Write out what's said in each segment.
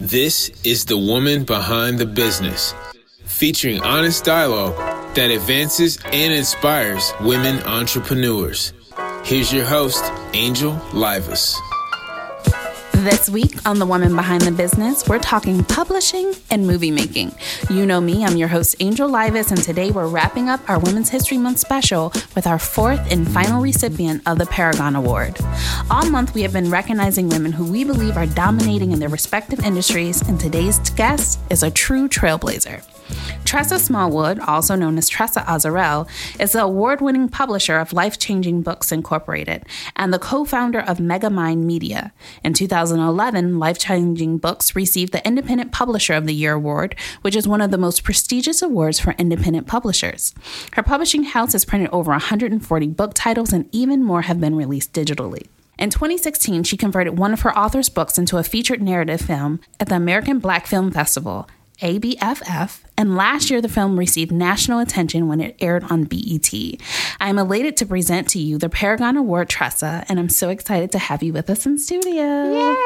This is The Woman Behind the Business, featuring honest dialogue that advances and inspires women entrepreneurs. Here's your host, Angel Livas. This week on The Woman Behind the Business, we're talking publishing and movie making. You know me, I'm your host, Angel Livas, and today we're wrapping up our Women's History Month special with our fourth and final recipient of the Paragon Award. All month, we have been recognizing women who we believe are dominating in their respective industries, and today's guest is a true trailblazer. Tressa Smallwood, also known as Tressa Azarel, is the award winning publisher of Life Changing Books Incorporated and the co founder of Megamind Media. In 2011, Life Changing Books received the Independent Publisher of the Year award, which is one of the most prestigious awards for independent publishers. Her publishing house has printed over 140 book titles, and even more have been released digitally. In 2016, she converted one of her author's books into a featured narrative film at the American Black Film Festival ABFF, and last year the film received national attention when it aired on BET. I am elated to present to you the Paragon Award Tressa, and I'm so excited to have you with us in studio. Yay!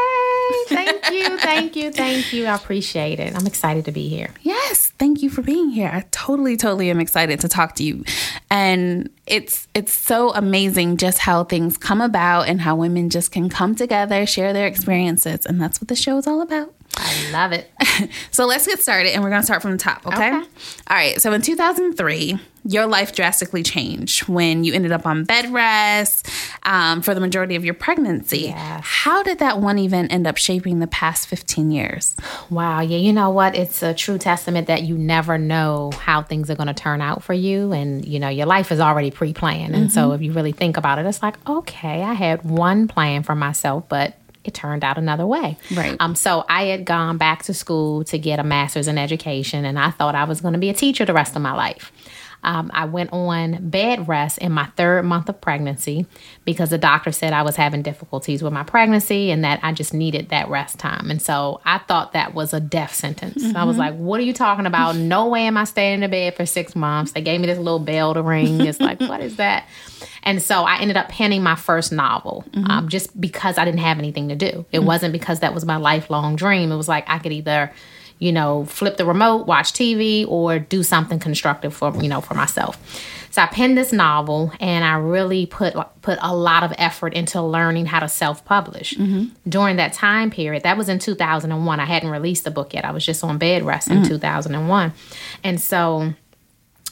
Thank you, thank you, thank you. I appreciate it. I'm excited to be here. Yes, thank you for being here. I totally, totally am excited to talk to you. And it's it's so amazing just how things come about and how women just can come together, share their experiences, and that's what the show is all about. I love it. so let's get started and we're going to start from the top, okay? okay? All right. So in 2003, your life drastically changed when you ended up on bed rest um, for the majority of your pregnancy. Yes. How did that one event end up shaping the past 15 years? Wow. Yeah. You know what? It's a true testament that you never know how things are going to turn out for you. And, you know, your life is already pre planned. And mm-hmm. so if you really think about it, it's like, okay, I had one plan for myself, but it turned out another way. Right. Um, so I had gone back to school to get a master's in education, and I thought I was going to be a teacher the rest of my life. Um, I went on bed rest in my third month of pregnancy because the doctor said I was having difficulties with my pregnancy and that I just needed that rest time. And so I thought that was a death sentence. Mm-hmm. I was mm-hmm. like, what are you talking about? No way am I staying in bed for six months. They gave me this little bell to ring. It's like, what is that? And so I ended up penning my first novel mm-hmm. um, just because I didn't have anything to do. It mm-hmm. wasn't because that was my lifelong dream. It was like I could either you know, flip the remote, watch TV, or do something constructive for you know for myself. So I penned this novel, and I really put put a lot of effort into learning how to self publish. Mm-hmm. During that time period, that was in 2001. I hadn't released the book yet. I was just on bed rest in mm-hmm. 2001, and so.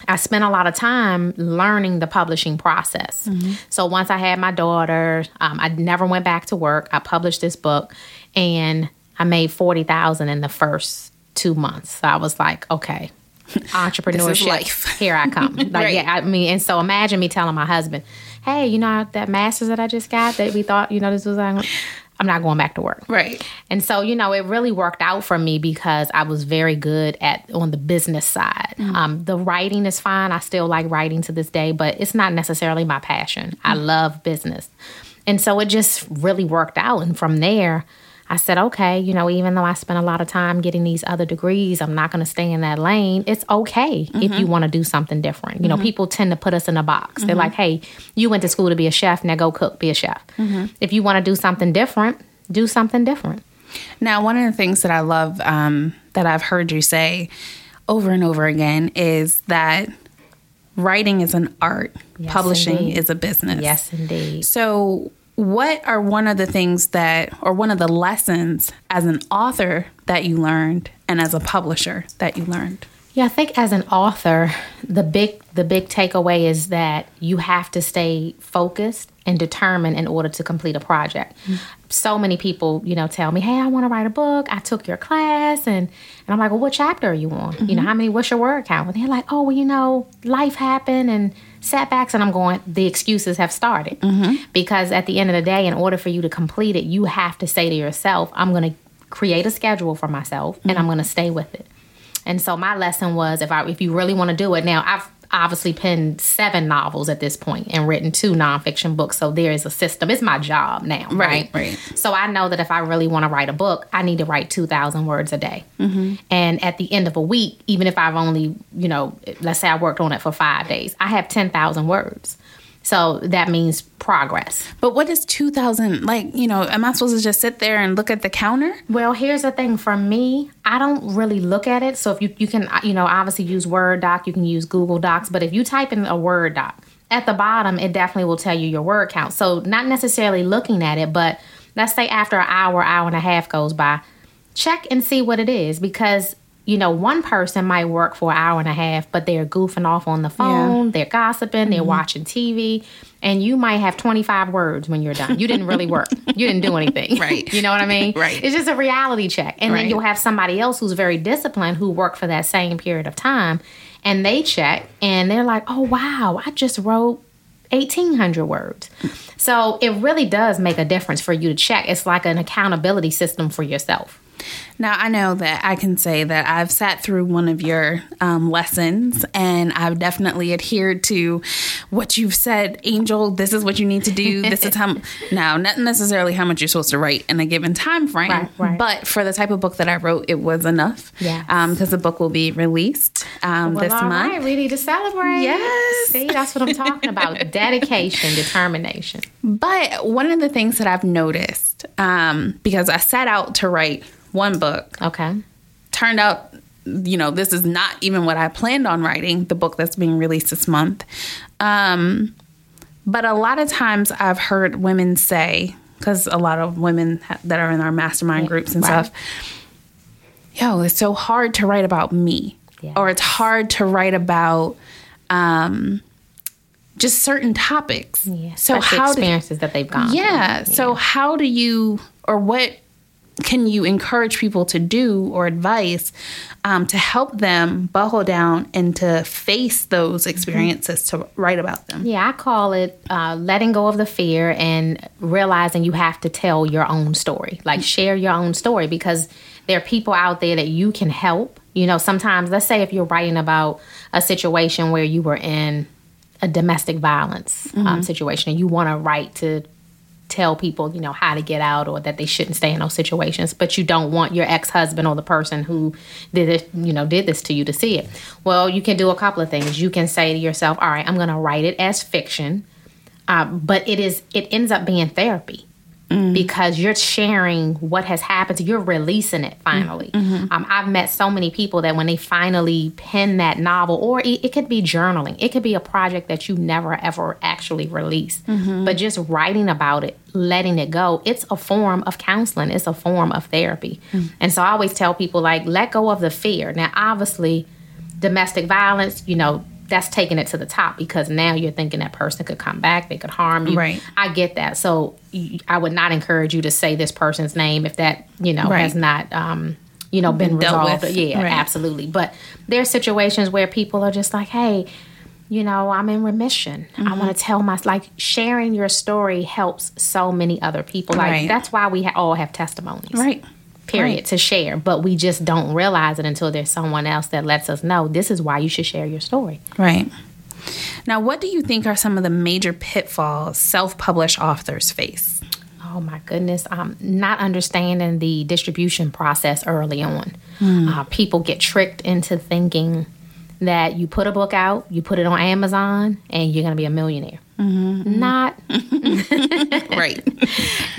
I spent a lot of time learning the publishing process. Mm-hmm. So once I had my daughter, um, I never went back to work. I published this book, and I made forty thousand in the first two months. So I was like, okay, entrepreneurship, life. here I come. Like, right. yeah, I mean, and so imagine me telling my husband, hey, you know, that master's that I just got that we thought, you know, this was, I'm not going back to work. Right. And so, you know, it really worked out for me because I was very good at on the business side. Mm-hmm. Um, the writing is fine. I still like writing to this day, but it's not necessarily my passion. Mm-hmm. I love business. And so it just really worked out. And from there, I said, okay, you know, even though I spent a lot of time getting these other degrees, I'm not going to stay in that lane. It's okay mm-hmm. if you want to do something different. You know, mm-hmm. people tend to put us in a box. Mm-hmm. They're like, hey, you went to school to be a chef, now go cook, be a chef. Mm-hmm. If you want to do something different, do something different. Now, one of the things that I love um, that I've heard you say over and over again is that writing is an art, yes, publishing indeed. is a business. Yes, indeed. So, what are one of the things that, or one of the lessons as an author that you learned and as a publisher that you learned? Yeah, I think as an author, the big the big takeaway is that you have to stay focused and determined in order to complete a project. Mm-hmm. So many people, you know, tell me, "Hey, I want to write a book. I took your class," and and I'm like, "Well, what chapter are you on? Mm-hmm. You know, mm-hmm. how many? What's your word count?" And they're like, "Oh, well, you know, life happened and." Setbacks and I'm going, the excuses have started. Mm-hmm. Because at the end of the day, in order for you to complete it, you have to say to yourself, I'm going to create a schedule for myself mm-hmm. and I'm going to stay with it. And so my lesson was if I if you really want to do it now, I've obviously penned seven novels at this point and written two nonfiction books. So there is a system. It's my job now, right? Right. right. So I know that if I really want to write a book, I need to write 2,000 words a day. Mm-hmm. And at the end of a week, even if I've only, you know, let's say I worked on it for five days, I have 10,000 words. So that means progress. But what is 2000 like, you know, am I supposed to just sit there and look at the counter? Well, here's the thing for me, I don't really look at it. So if you you can you know, obviously use Word doc, you can use Google Docs, but if you type in a Word doc, at the bottom it definitely will tell you your word count. So not necessarily looking at it, but let's say after an hour, hour and a half goes by, check and see what it is because you know, one person might work for an hour and a half, but they're goofing off on the phone, yeah. they're gossiping, mm-hmm. they're watching TV, and you might have 25 words when you're done. You didn't really work. you didn't do anything. Right. you know what I mean? Right. It's just a reality check. And right. then you'll have somebody else who's very disciplined who worked for that same period of time, and they check and they're like, oh, wow, I just wrote 1800 words. So it really does make a difference for you to check. It's like an accountability system for yourself. Now, I know that I can say that I've sat through one of your um, lessons and I've definitely adhered to what you've said. Angel, this is what you need to do. This is how, now, not necessarily how much you're supposed to write in a given time frame, right, right. but for the type of book that I wrote, it was enough. Yeah. Because um, the book will be released um, well, this all month. Right, we need to celebrate. Yes. See, that's what I'm talking about dedication, determination. But one of the things that I've noticed, um, because I set out to write one book. Okay. Turned out, you know, this is not even what I planned on writing, the book that's being released this month. Um, but a lot of times I've heard women say, because a lot of women ha- that are in our mastermind groups and right. stuff, yo, it's so hard to write about me. Yes. Or it's hard to write about um, just certain topics. Yeah, so how experiences do, that they've gone. Yeah, yeah. So how do you or what can you encourage people to do or advice um, to help them buckle down and to face those experiences to write about them? Yeah, I call it uh, letting go of the fear and realizing you have to tell your own story, like share your own story because there are people out there that you can help. You know, sometimes, let's say if you're writing about a situation where you were in a domestic violence um, mm-hmm. um, situation and you want to write to tell people, you know, how to get out or that they shouldn't stay in those situations, but you don't want your ex-husband or the person who did it, you know, did this to you to see it. Well, you can do a couple of things. You can say to yourself, "All right, I'm going to write it as fiction." Uh, but it is it ends up being therapy mm. because you're sharing what has happened to you're releasing it finally mm-hmm. um, i've met so many people that when they finally pen that novel or it, it, could be journaling it could be a project that you never ever actually release mm-hmm. but just writing about it letting it go it's a form of counseling it's a form of therapy mm. and so i always tell people like let go of the fear now obviously domestic violence you know that's taking it to the top because now you're thinking that person could come back, they could harm you. Right. I get that. So I would not encourage you to say this person's name if that, you know, right. has not um, you know, been, been resolved. Yeah, right. absolutely. But there are situations where people are just like, hey, you know, I'm in remission. Mm-hmm. I want to tell my like sharing your story helps so many other people. Like right. that's why we ha- all have testimonies. Right period right. to share but we just don't realize it until there's someone else that lets us know this is why you should share your story. Right. Now what do you think are some of the major pitfalls self-published authors face? Oh my goodness. Um, not understanding the distribution process early on. Mm. uh, people get tricked into thinking that you put a book out you put it on amazon and you're going to be a millionaire Mm-hmm. Not right.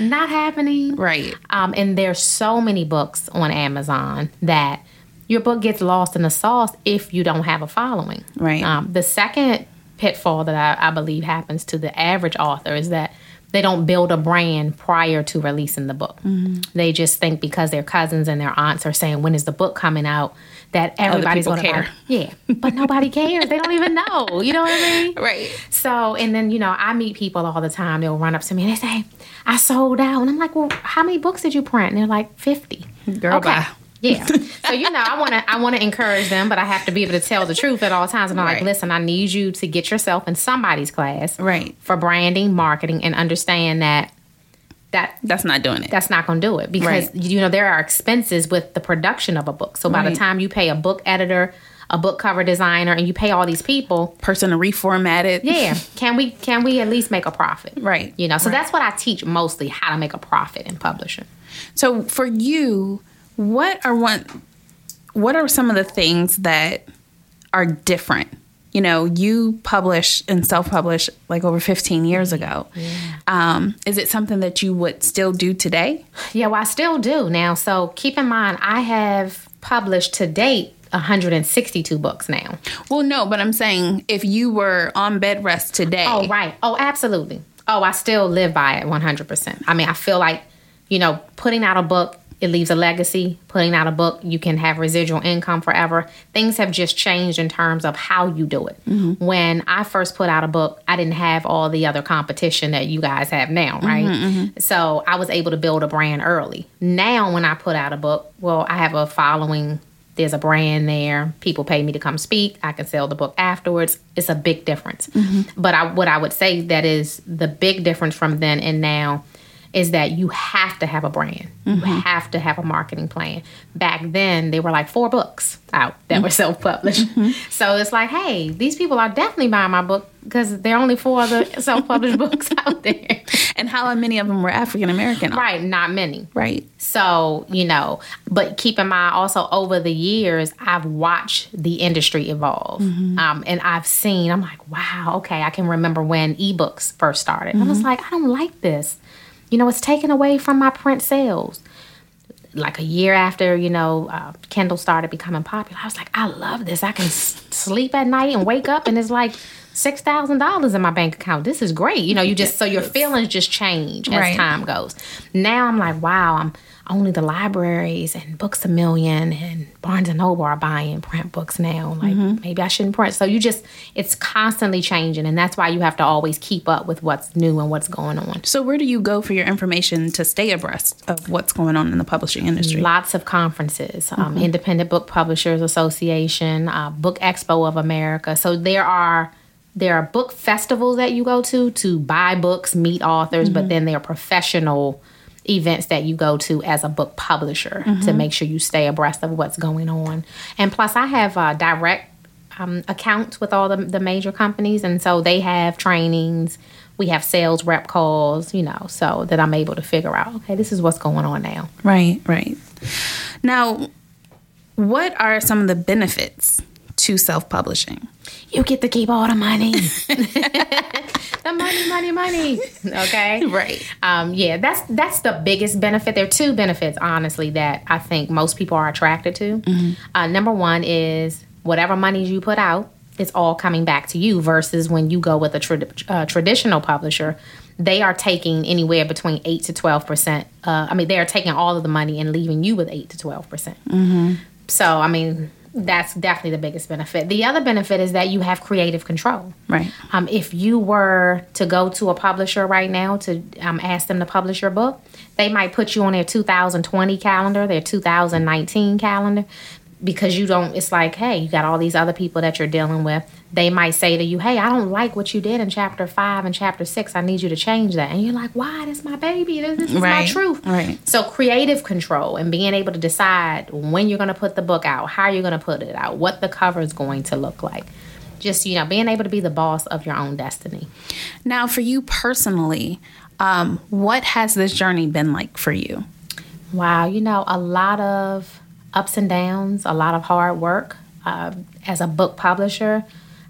Not happening. Right. Um, and there's so many books on Amazon that your book gets lost in the sauce if you don't have a following. Right. Um, the second pitfall that I, I believe happens to the average author is that they don't build a brand prior to releasing the book. Mm-hmm. They just think because their cousins and their aunts are saying, "When is the book coming out?" That everybody's going to care. Buy. Yeah, but nobody cares. they don't even know. You know what I mean? Right. So, and then you know, I meet people all the time. They'll run up to me and they say, "I sold out," and I'm like, "Well, how many books did you print?" And they're like, 50. Girl, okay. bye. Yeah. So you know, I want to I want to encourage them, but I have to be able to tell the truth at all times. And I'm right. like, listen, I need you to get yourself in somebody's class, right, for branding, marketing, and understand that that that's not doing it. That's not going to do it because right. you know there are expenses with the production of a book. So by right. the time you pay a book editor, a book cover designer, and you pay all these people, person to reformat it. Yeah, can we can we at least make a profit? Right. You know, so right. that's what I teach mostly how to make a profit in publishing. So for you, what are one what are some of the things that are different you know, you published and self published like over 15 years ago. Um, is it something that you would still do today? Yeah, well, I still do now. So keep in mind, I have published to date 162 books now. Well, no, but I'm saying if you were on bed rest today. Oh, right. Oh, absolutely. Oh, I still live by it 100%. I mean, I feel like, you know, putting out a book, it leaves a legacy. Putting out a book, you can have residual income forever. Things have just changed in terms of how you do it. Mm-hmm. When I first put out a book, I didn't have all the other competition that you guys have now, mm-hmm, right? Mm-hmm. So I was able to build a brand early. Now, when I put out a book, well, I have a following there's a brand there. People pay me to come speak. I can sell the book afterwards. It's a big difference. But I, what I would say that is the big difference from then and now is that you have to have a brand. You mm-hmm. have to have a marketing plan. Back then, they were like four books out that were mm-hmm. self published. Mm-hmm. So it's like, hey, these people are definitely buying my book because there are only four other self published books out there. And how many of them were African American? Right, not many. Right. So, you know, but keep in mind also over the years, I've watched the industry evolve. Um, and I've seen, I'm like, wow, okay, I can remember when ebooks first started. I was like, I don't like this. You know, it's taken away from my print sales. Like a year after, you know, uh, Kindle started becoming popular, I was like, I love this. I can s- sleep at night and wake up, and it's like six thousand dollars in my bank account. This is great. You know, you just so your feelings just change as Right. time goes. Now I'm like, wow, I'm only the libraries and Books a Million and Barnes and Noble are buying print books now. Like maybe I shouldn't print. So you just it's constantly changing, and that's why you have to always keep up with what's new and what's going on. So, where do you go for your information to stay abreast of what's going on in the publishing industry? Lots of conferences, um, Independent Book Publishers Association, uh, Book Expo of America. So there are there are book festivals that you go to to buy books, meet authors, but then there are professional events that you go to as a book publisher to make sure you stay abreast of what's going on. And plus, I have uh, direct um, accounts with all the, the major companies, and so they have trainings. We have sales rep calls, you know, so that I'm able to figure out, okay, this is what's going on now. Right, right. Now, what are some of the benefits to self publishing? You get to keep all the money. the money, money, money. Okay. Right. Um, yeah, that's that's the biggest benefit. There are two benefits, honestly, that I think most people are attracted to. Uh, number one is whatever money you put out, it's all coming back to you. Versus when you go with a trad- uh, traditional publisher, they are taking anywhere between eight to twelve percent. Uh, I mean, they are taking all of the money and leaving you with eight to twelve percent. So, I mean, that's definitely the biggest benefit. The other benefit is that you have creative control. Right. Um, if you were to go to a publisher right now to um, ask them to publish your book, they might put you on their 2020 calendar, their 2019 calendar, because you don't. It's like, hey, you got all these other people that you're dealing with. They might say to you, hey, I don't like what you did in chapter five and chapter six. I need you to change that. And you're like, why? This is my baby. This, this is my truth. right. So creative control and being able to decide when you're going to put the book out, how you're going to put it out, what the cover is going to look like. Just you know, being able to be the boss of your own destiny. Now, for you personally, um, what has this journey been like for you? Wow, you know, a lot of ups and downs, a lot of hard work. Uh, as a book publisher,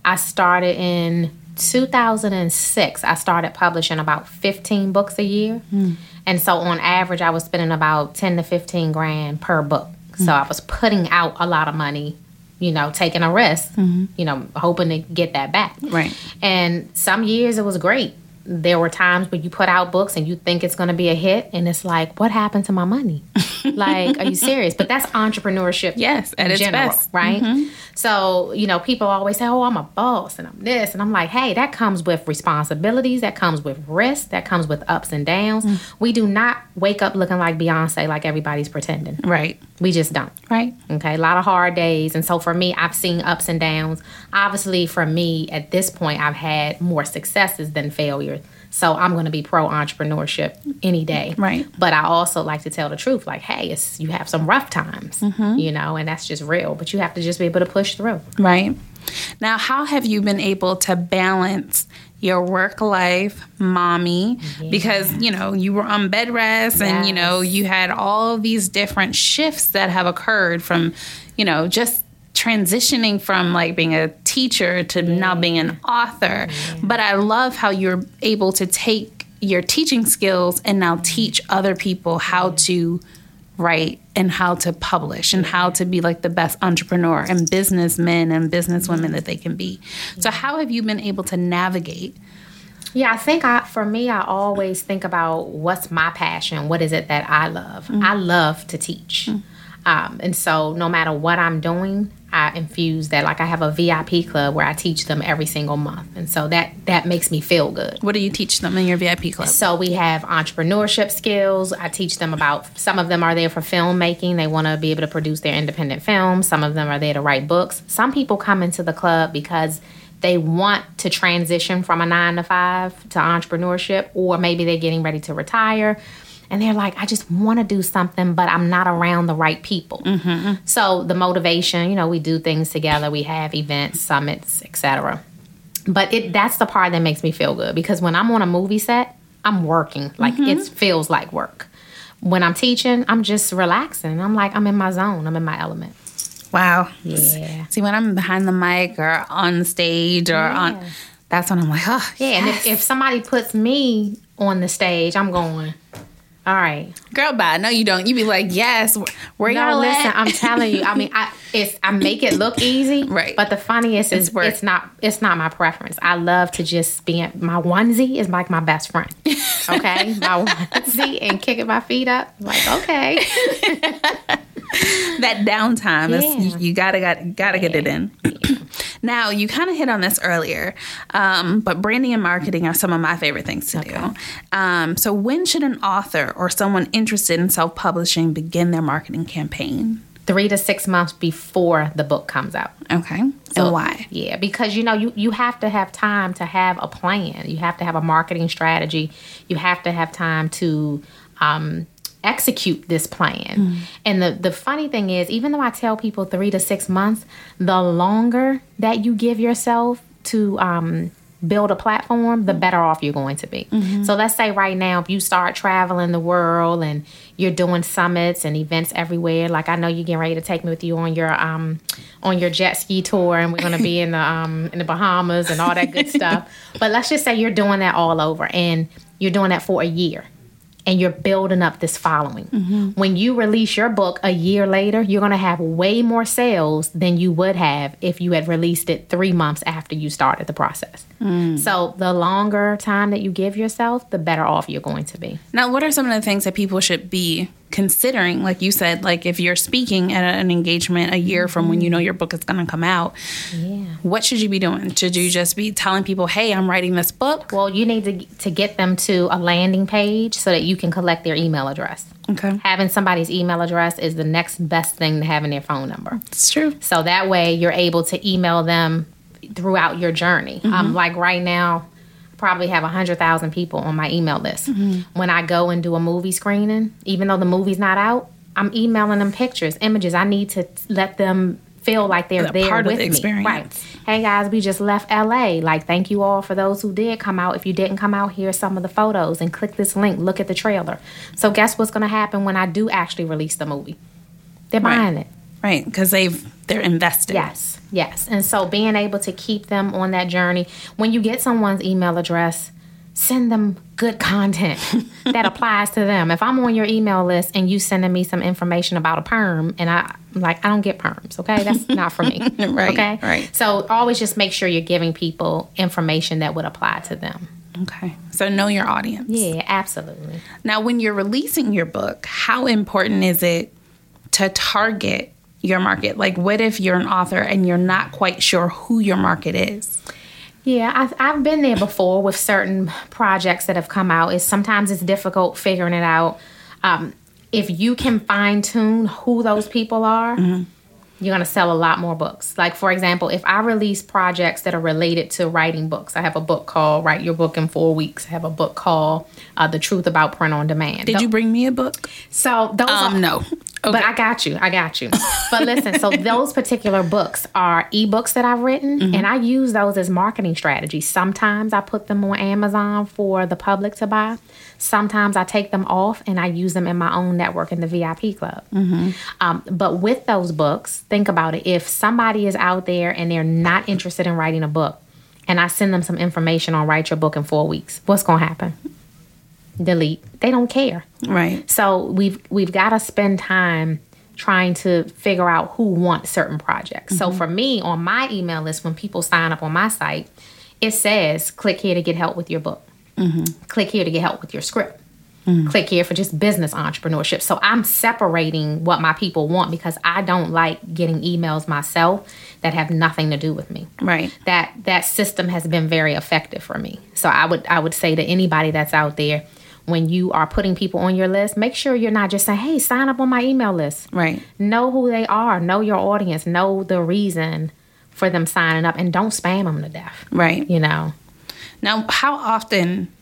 I started in 2006. I started publishing about 15 books a year. Hmm. And so on average, I was spending about 10 to 15 grand per book. So hmm. I was putting out a lot of money, you know, taking a risk, mm-hmm. you know, hoping to get that back. Right. And some years it was great. There were times where you put out books and you think it's going to be a hit, and it's like, what happened to my money? like, are you serious? But that's entrepreneurship. Yes, at in its general, best. right? Mm-hmm. So, you know, people always say, oh, I'm a boss and I'm this. And I'm like, hey, that comes with responsibilities, that comes with risk, that comes with ups and downs. Mm. We do not wake up looking like Beyonce like everybody's pretending. Right. We just don't. Right. Okay, a lot of hard days. And so for me, I've seen ups and downs. Obviously, for me, at this point, I've had more successes than failures. So I'm going to be pro entrepreneurship any day. Right. But I also like to tell the truth like, hey, it's, you have some rough times, Mm-hmm. you know, and that's just real. But you have to just be able to push through. Right. Now, how have you been able to balance your work life, mommy? Because, you know, you were on bed rest and, you know, you had all these different shifts that have occurred from, you know, just transitioning from like being a teacher to now being an author. But I love how you're able to take your teaching skills and now teach other people how to write and how to publish and how to be like the best entrepreneur and businessmen and businesswomen that they can be. So how have you been able to navigate? Yeah, I think I for me I always think about what's my passion, what is it that I love? I love to teach. Um, and so no matter what I'm doing, I infuse that like I have a VIP club where I teach them every single month. And so that that makes me feel good. What do you teach them in your VIP club? So we have entrepreneurship skills. I teach them about some of them are there for filmmaking. They want to be able to produce their independent films. Some of them are there to write books. Some people come into the club because they want to transition from a 9 to 5 to entrepreneurship or maybe they're getting ready to retire and they're like I just want to do something but I'm not around the right people. Mm-hmm. So the motivation, you know, we do things together. We have events, summits, etc but it that's the part that makes me feel good because when I'm on a movie set, I'm working. Like mm-hmm. it feels like work. When I'm teaching, I'm just relaxing. I'm like I'm in my zone. I'm in my element. Wow. Yeah. See, when I'm behind the mic or on stage or on, that's when I'm like, oh, Yeah, and if, if somebody puts me on the stage, I'm going. All right. girl, bye. No, you don't. You be like, yes. Where No, y'all listen. at? I'm telling you. I mean, I it's I make it look easy, Right. But the funniest is It's work. it's not it's not my preference. I love to just be in, my onesie is like my best friend. Okay, my onesie and kicking my feet up. Like okay, that downtime is you, you gotta got gotta get it in. now you kind of hit on this earlier, um, but branding and marketing are some of my favorite things to do. Um, so when should an author or someone interested in self publishing begin their marketing campaign? three to six months before the book comes out. Okay, and why? Yeah, because you know you you have to have time to have a plan. You have to have a marketing strategy. You have to have time to um, execute this plan. And the the funny thing is, even though I tell people three to six months, the longer that you give yourself to um, build a platform, the better off you're going to be. So let's say right now, if you start traveling the world and you're doing summits and events everywhere, like I know you're getting ready to take me with you on your um on your jet ski tour, and we're gonna be in the um in the Bahamas and all that good stuff. But let's just say you're doing that all over, and you're doing that for a year. And you're building up this following. Mm-hmm. When you release your book a year later, you're going to have way more sales than you would have if you had released it three months after you started the process. Mm. So, the longer time that you give yourself, the better off you're going to be. Now, what are some of the things that people should be considering? Like you said, like if you're speaking at an engagement a year from when you know your book is going to come out, Yeah. what should you be doing? Should you just be telling people, "Hey, I'm writing this book"? Well, you need to, to get them to a landing page so that you can collect their email address. Okay, Having somebody's email address is the next best thing to having their phone number. it's true. So that way you're able to email them throughout your journey. Um, like right now, probably have 100,000 people on my email list. Mm-hmm. When I go and do a movie screening, even though the movie's not out, I'm emailing them pictures, images. I need to let them feel like they're there part of with the me. experience. Right. Hey guys, we just left LA. Like, thank you all for those who did come out. If you didn't come out, here's some of the photos and click this link. Look at the trailer. So, guess what's going to happen when I do actually release the movie? They're Right. buying it. Right, because they've they're invested. Yes, yes. And so being able to keep them on that journey, when you get someone's email address, send them good content that applies to them. If I'm on your email list and you sending me some information about a perm and I am like I don't get perms, okay? That's not for me. Right, Okay. right. So always just make sure you're giving people information that would apply to them. Okay, so know your audience. Yeah, absolutely. Now, when you're releasing your book, how important is it to target your market? Like, what if you're an author and you're not quite sure who your market is? Yeah, I've, I've been there before with certain projects that have come out. Is sometimes it's difficult figuring it out. Um, if you can fine tune who those people are, you're gonna sell a lot more books. Like for example, if I release projects that are related to writing books, I have a book called "Write Your Book in Four Weeks." I have a book called uh, "The Truth About Print on Demand." Did you bring me a book? So those Um, are, no. But I got you. I got you. But listen, so those particular books are ebooks that I've written, Mm-hmm. and I use those as marketing strategies. Sometimes I put them on Amazon for the public to buy. Sometimes I take them off and I use them in my own network in the VIP club. Mm-hmm. Um, but with those books, think about it. If somebody is out there and they're not interested in writing a book, and I send them some information on write your book in four weeks, what's going to happen? Delete. They don't care. Right. So we've we've got to spend time trying to figure out who wants certain projects. So for me, on my email list, when people sign up on my site, it says click here to get help with your book. Click here to get help with your script. Click here for just business entrepreneurship. So I'm separating what my people want because I don't like getting emails myself that have nothing to do with me Right. that that system has been very effective for me. So I would I would say to anybody that's out there, when you are putting people on your list, make sure you're not just saying, "Hey, sign up on my email list." Right. Know who they are, know your audience, know the reason for them signing up, and don't spam them to death. Right. You know. Now, how often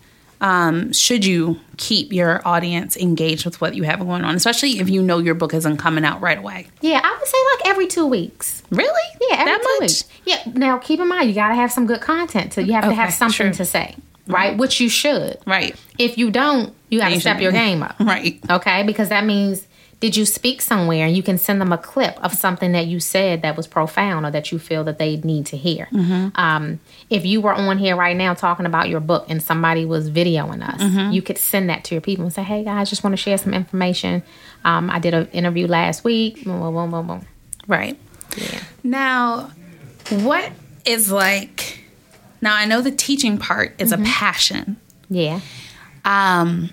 um, should you keep your audience engaged with what you have going on, especially if you know your book isn't coming out right away? Yeah, I would say like every two weeks. Really? Yeah, every that two much? weeks. Yeah. Now keep in mind you gotta have some good content So you have to have something true. to say. Right? Which you should. Right. If you don't, you gotta step your game up. Right. Okay, because that means did you speak somewhere and you can send them a clip of something that you said that was profound or that you feel that they need to hear. Um, if you were on here right now talking about your book and somebody was videoing us, you could send that to your people and say, "Hey guys, just want to share some information. Um, I did an interview last week. Boom, boom, boom, boom, boom." Right. Yeah. Now, what is like? Now I know the teaching part is Mm-hmm. a passion, Yeah. um,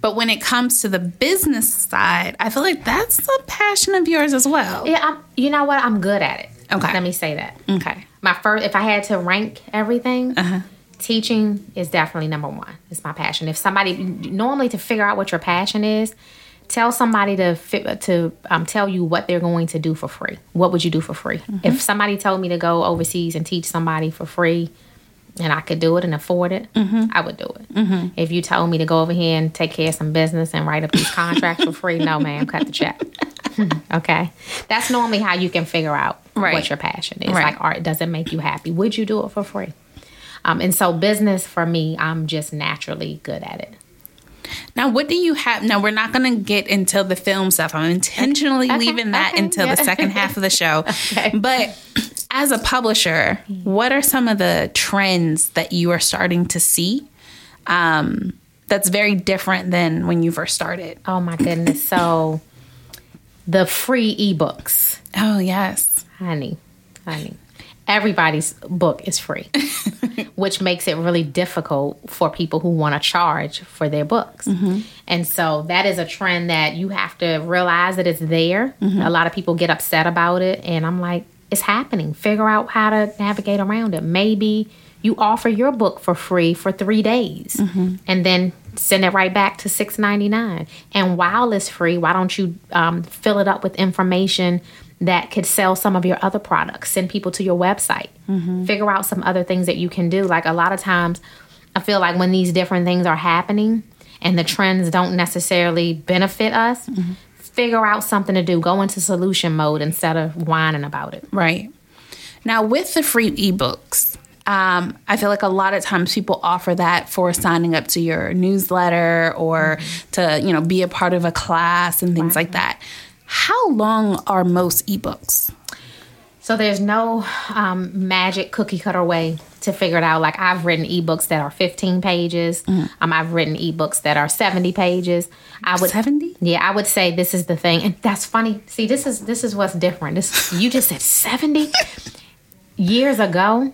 but when it comes to the business side, I feel like that's a passion of yours as well. Yeah, I'm, you know what? I'm good at it. Okay. Let me say that. Okay. My first, if I had to rank everything, Uh-huh. teaching is definitely number one. It's my passion. If somebody normally to figure out what your passion is, tell somebody to fit, to um, tell you what they're going to do for free. What would you do for free? Mm-hmm. If somebody told me to go overseas and teach somebody for free, and I could do it and afford it, Mm-hmm. I would do it. If you told me to go over here and take care of some business and write up these contracts for free, no, ma'am, cut the check. okay, that's normally how you can figure out Right. what your passion is. Right. Like art doesn't make you happy. Would you do it for free? Um, and so business for me, I'm just naturally good at it. Now, what do you have? Now, we're not going to get into the film stuff. I'm intentionally Okay, leaving that okay, until the second half of the show. But as a publisher, what are some of the trends that you are starting to see um, that's very different than when you first started? Oh my goodness. So the free ebooks, Oh, yes. honey, honey. Everybody's book is free, which makes it really difficult for people who want to charge for their books. Mm-hmm. And so that is a trend that you have to realize that it's there. Mm-hmm. A lot of people get upset about it. And I'm like, it's happening. Figure out how to navigate around it. Maybe you offer your book for free for three days mm-hmm. and then send it right back to six ninety nine. And while it's free, why don't you um, fill it up with information that could sell some of your other products? Send people to your website. Mm-hmm. Figure out some other things that you can do. Like a lot of times, I feel like when these different things are happening and the trends don't necessarily benefit us, mm-hmm. figure out something to do. Go into solution mode instead of whining about it. Right. Now, with the free ebooks, um, I feel like a lot of times people offer that for signing up to your newsletter or mm-hmm. to, you know, be a part of a class and things like that. How long are most ebooks? So there's no um, magic cookie cutter way to figure it out. Like I've written ebooks that are 15 pages. Um, I've written ebooks that are 70 pages. I would 70? Yeah, I would say this is the thing, and that's funny. See, this is this is what's different. This you just said 70 years ago.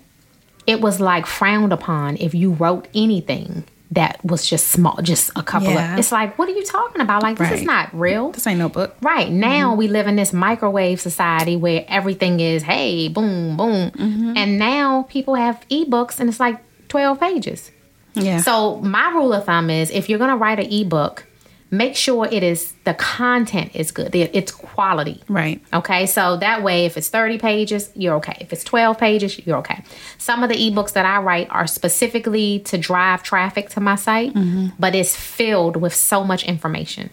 It was like frowned upon if you wrote anything that was just small, just a couple Yeah. of. It's like, what are you talking about? Like this is not real. This ain't no book. Right. Now Mm-hmm. we live in this microwave society where everything is, hey, boom, boom. Mm-hmm. And now people have ebooks and it's like 12 pages. Yeah. So my rule of thumb is if you're going to write an ebook, make sure it is the content is good. It's quality. right. Okay, so that way, if it's 30 pages, you're okay. If it's 12 pages, you're okay. Some of the ebooks that I write are specifically to drive traffic to my site, Mm-hmm. but it's filled with so much information.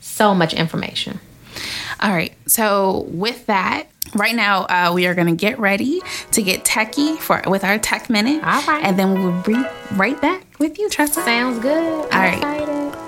So much information. All right. So with that, right now uh, we are going to get ready to get techie for with our tech minute. All right. And then we'll be right back with you, Tressa. Sounds good. All right.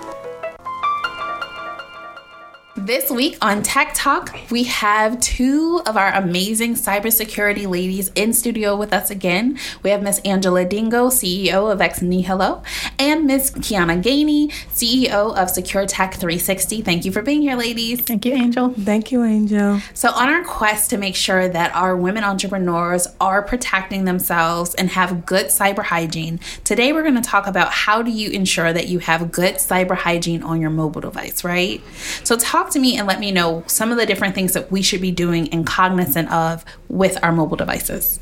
Excited. This week on Tech Talk, we have two of our amazing cybersecurity ladies in studio with us again. We have Miss Angela Dingle, CEO of Ex Nihilo, and Miss Kiana Gainey, CEO of Secure Tech 360. Thank you for being here, ladies. Thank you, Angel. Thank you, Angel. So, on our quest to make sure that our women entrepreneurs are protecting themselves and have good cyber hygiene, today we're going to talk about how do you ensure that you have good cyber hygiene on your mobile device, right? So, talk to me and let me know some of the different things that we should be doing and cognizant of with our mobile devices.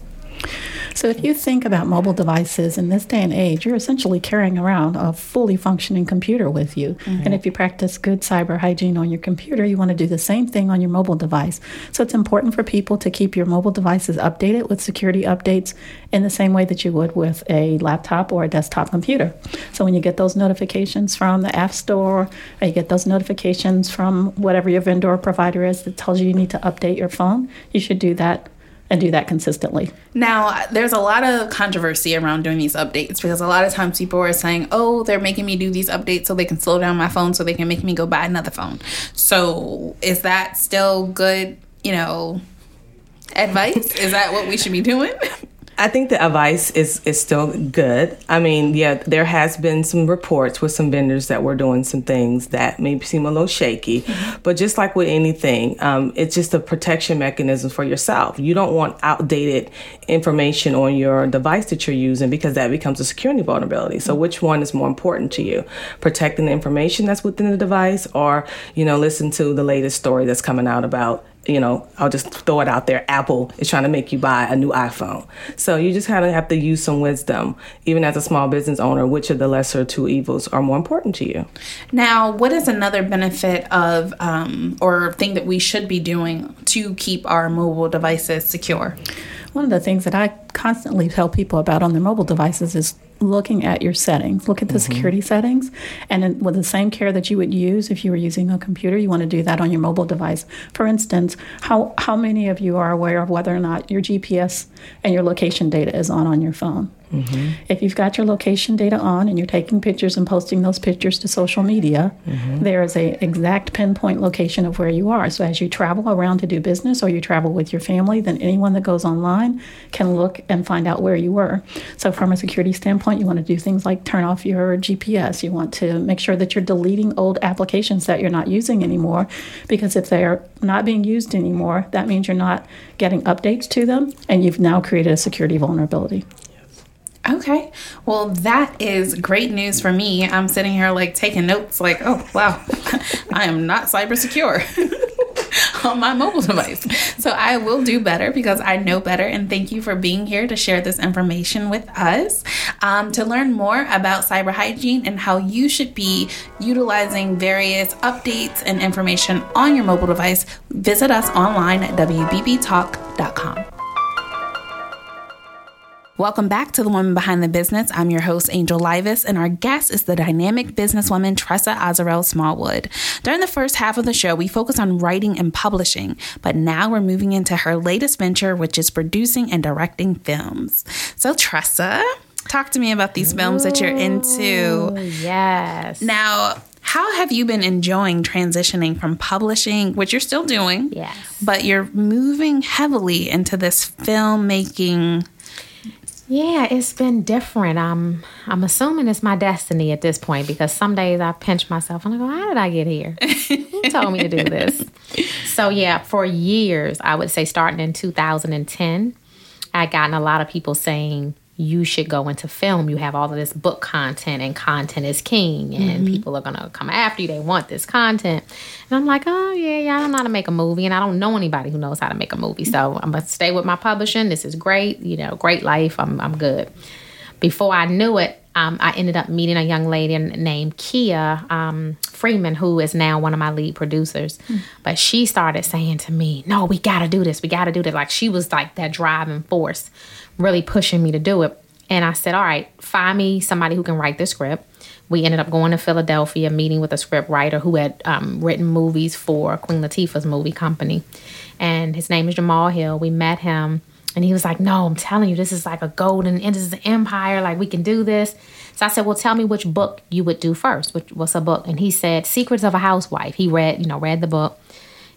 So, if you think about mobile devices in this day and age, you're essentially carrying around a fully functioning computer with you. Mm-hmm. And if you practice good cyber hygiene on your computer, you want to do the same thing on your mobile device. So, it's important for people to keep your mobile devices updated with security updates in the same way that you would with a laptop or a desktop computer. So, when you get those notifications from the App Store, or you get those notifications from whatever your vendor or provider is that tells you you need to update your phone, you should do that and do that consistently. Now, there's a lot of controversy around doing these updates because a lot of times people are saying, oh, they're making me do these updates so they can slow down my phone so they can make me go buy another phone. So, is that still good, you know, advice? is that what we should be doing? I think the advice is is still good. I mean, yeah, there has been some reports with some vendors that were doing some things that may seem a little shaky, but just like with anything, um, it's just a protection mechanism for yourself. You don't want outdated information on your device that you're using because that becomes a security vulnerability. So, which one is more important to you? Protecting the information that's within the device, or you know, listen to the latest story that's coming out about you know, I'll just throw it out there. Apple is trying to make you buy a new iPhone. So you just kind of have to use some wisdom, even as a small business owner, which of the lesser two evils are more important to you. Now, what is another benefit of um, or thing that we should be doing to keep our mobile devices secure? One of the things that I constantly tell people about on their mobile devices is looking at your settings. Look at the mm-hmm. security settings, and then with the same care that you would use if you were using a computer, you want to do that on your mobile device. For instance, how how many of you are aware of whether or not your GPS and your location data is on on your phone? If you've got your location data on and you're taking pictures and posting those pictures to social media, mm-hmm. there is a exact pinpoint location of where you are. So as you travel around to do business or you travel with your family, then anyone that goes online can look and find out where you were. So from a security standpoint, you want to do things like turn off your GPS. You want to make sure that you're deleting old applications that you're not using anymore because if they're not being used anymore, that means you're not getting updates to them and you've now created a security vulnerability. Okay. Well, that is great news for me. I'm sitting here like taking notes, like, oh, wow, I am not cyber secure on my mobile device. So I will do better because I know better. And thank you for being here to share this information with us. Um, to learn more about cyber hygiene and how you should be utilizing various updates and information on your mobile device, visit us online at WBBTalk.com. Welcome back to The Woman Behind the Business. I'm your host, Angel Livas, and our guest is the dynamic businesswoman, Tressa Azarel Smallwood. During the first half of the show, we focused on writing and publishing, but now we're moving into her latest venture, which is producing and directing films. So, Tressa, talk to me about these films that you're into. Yes. Now, how have you been enjoying transitioning from publishing, which you're still doing? Yes. But you're moving heavily into this filmmaking. Yeah, it's been different. I'm I'm assuming it's my destiny at this point because some days I pinch myself and I go, How did I get here? Who told me to do this? So yeah, for years, I would say starting in 2010, I gotten a lot of people saying you should go into film. You have all of this book content, and content is king, and people are gonna come after you. They want this content, and I'm like, oh yeah, yeah, I don't know how to make a movie, and I don't know anybody who knows how to make a movie. So I'm gonna stay with my publishing. This is great, you know, great life. I'm I'm good. Before I knew it, um, I ended up meeting a young lady named Kia um, Freeman, who is now one of my lead producers. But she started saying to me, "No, we got to do this. We got to do this." Like she was like that driving force, really pushing me to do it. And I said, all right, find me somebody who can write the script. We ended up going to Philadelphia, meeting with a script writer who had um, written movies for Queen Latifah's movie company. And his name is Jamal Hill. We met him, and he was like, No, I'm telling you, this is like a golden, this is an empire. Like, we can do this. So I said, Well, tell me which book you would do first. Which, what's a book? And he said, Secrets of a Housewife. He read, you know, read the book.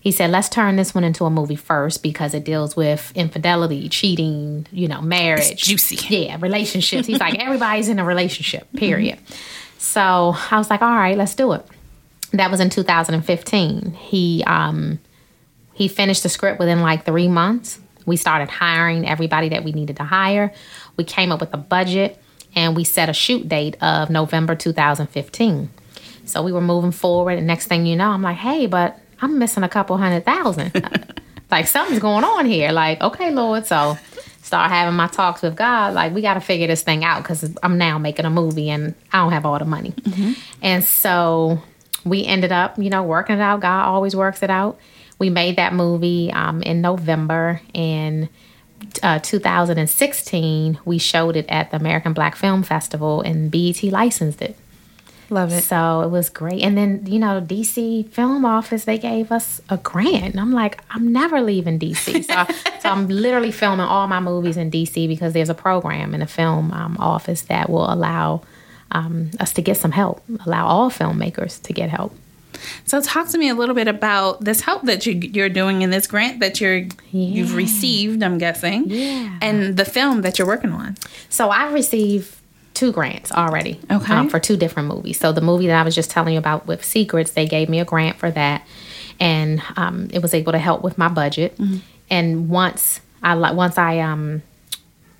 He said, let's turn this one into a movie first because it deals with infidelity, cheating, you know, marriage. It's juicy. Yeah, relationships. He's like, everybody's in a relationship, period. So I was like, all right, let's do it. That was in 2015. He um he finished the script within like three months. We started hiring everybody that we needed to hire. We came up with a budget and we set a shoot date of November 2015. So we were moving forward, and next thing you know, I'm like, hey, but I'm missing a couple hundred thousand. like something's going on here. Like, okay, Lord. So start having my talks with God. Like, we got to figure this thing out because I'm now making a movie and I don't have all the money. And so we ended up, you know, working it out. God always works it out. We made that movie um, in November and. Uh, 2016, we showed it at the American Black Film Festival, and BET licensed it. Love it. So it was great. And then, you know, DC Film Office, they gave us a grant. And I'm like, I'm never leaving DC. So, so I'm literally filming all my movies in DC because there's a program in the film um, office that will allow um, us to get some help, allow all filmmakers to get help. So talk to me a little bit about this help that you, you're doing in this grant that you're you've received. I'm guessing, Yeah. and the film that you're working on. So I received two grants already Okay. um, for two different movies. So the movie that I was just telling you about with Secrets, they gave me a grant for that, and um, it was able to help with my budget. And once I once I um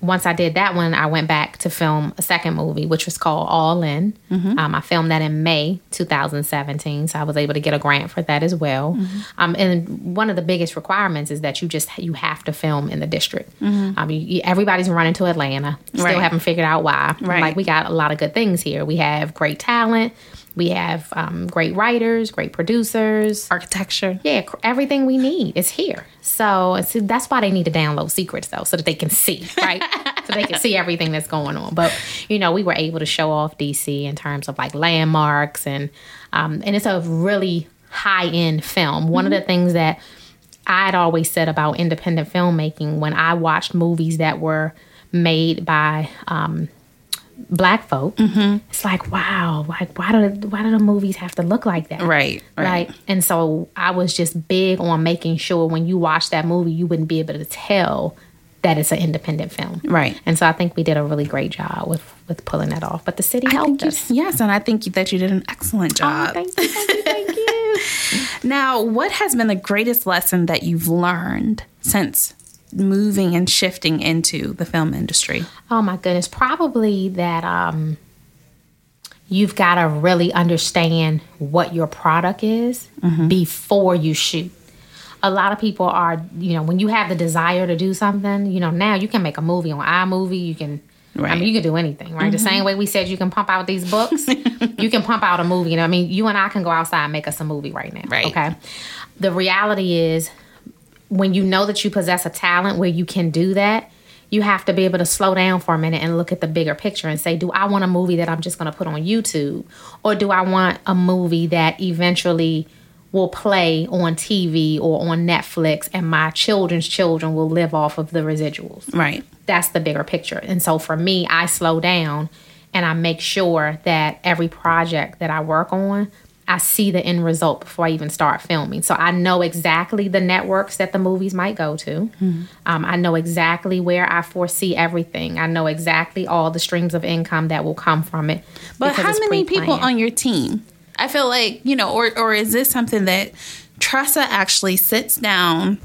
once I did that one, I went back to film a second movie, which was called All In. Um, I filmed that in May 2017, so I was able to get a grant for that as well. Um, and one of the biggest requirements is that you just you have to film in the district. Um, you, you- everybody's running to Atlanta. Still Right. haven't figured out why. Right. Like we got a lot of good things here. We have great talent. We have um, great writers, great producers. Architecture. Yeah, cr- everything we need is here. So that's why they need to download secrets though, so that they can see, right? so they can see everything that's going on. But you know, we were able to show off DC in terms of like landmarks and um, and it's a really high end film. One of the things that I'd always said about independent filmmaking when I watched movies that were made by um, black folk, mm-hmm. it's like wow, like why do why do the movies have to look like that? Right, right. right. And so I was just big on making sure when you watch that movie, you wouldn't be able to tell that it's an independent film. Right. And so I think we did a really great job with with pulling that off. But the city I helped think you, us. yes, and I think that you did an excellent Oh, job. thank you, thank you, thank you. Now, what has been the greatest lesson that you've learned since moving and shifting into the film industry? Oh my goodness, probably that um you've got to really understand what your product is before you shoot. A lot of people are, you know, when you have the desire to do something, you know, now you can make a movie on iMovie, you can Right. I mean, you can do anything, right? The same way we said you can pump out these books, you can pump out a movie. You know, I mean, you and I can go outside and make us a movie right now. Right. Okay. The reality is, when you know that you possess a talent where you can do that, you have to be able to slow down for a minute and look at the bigger picture and say, do I want a movie that I'm just going to put on YouTube? Or do I want a movie that eventually will play on TV or on Netflix and my children's children will live off of the residuals? Right. that's the bigger picture. And so for me, I slow down and I make sure that every project that I work on, I see the end result before I even start filming. So I know exactly the networks that the movies might go to. Um, I know exactly where I foresee everything. I know exactly all the streams of income that will come from it. But how many people pre-planned. on your team? I feel like, you know, or or is this something that Tressa actually sits down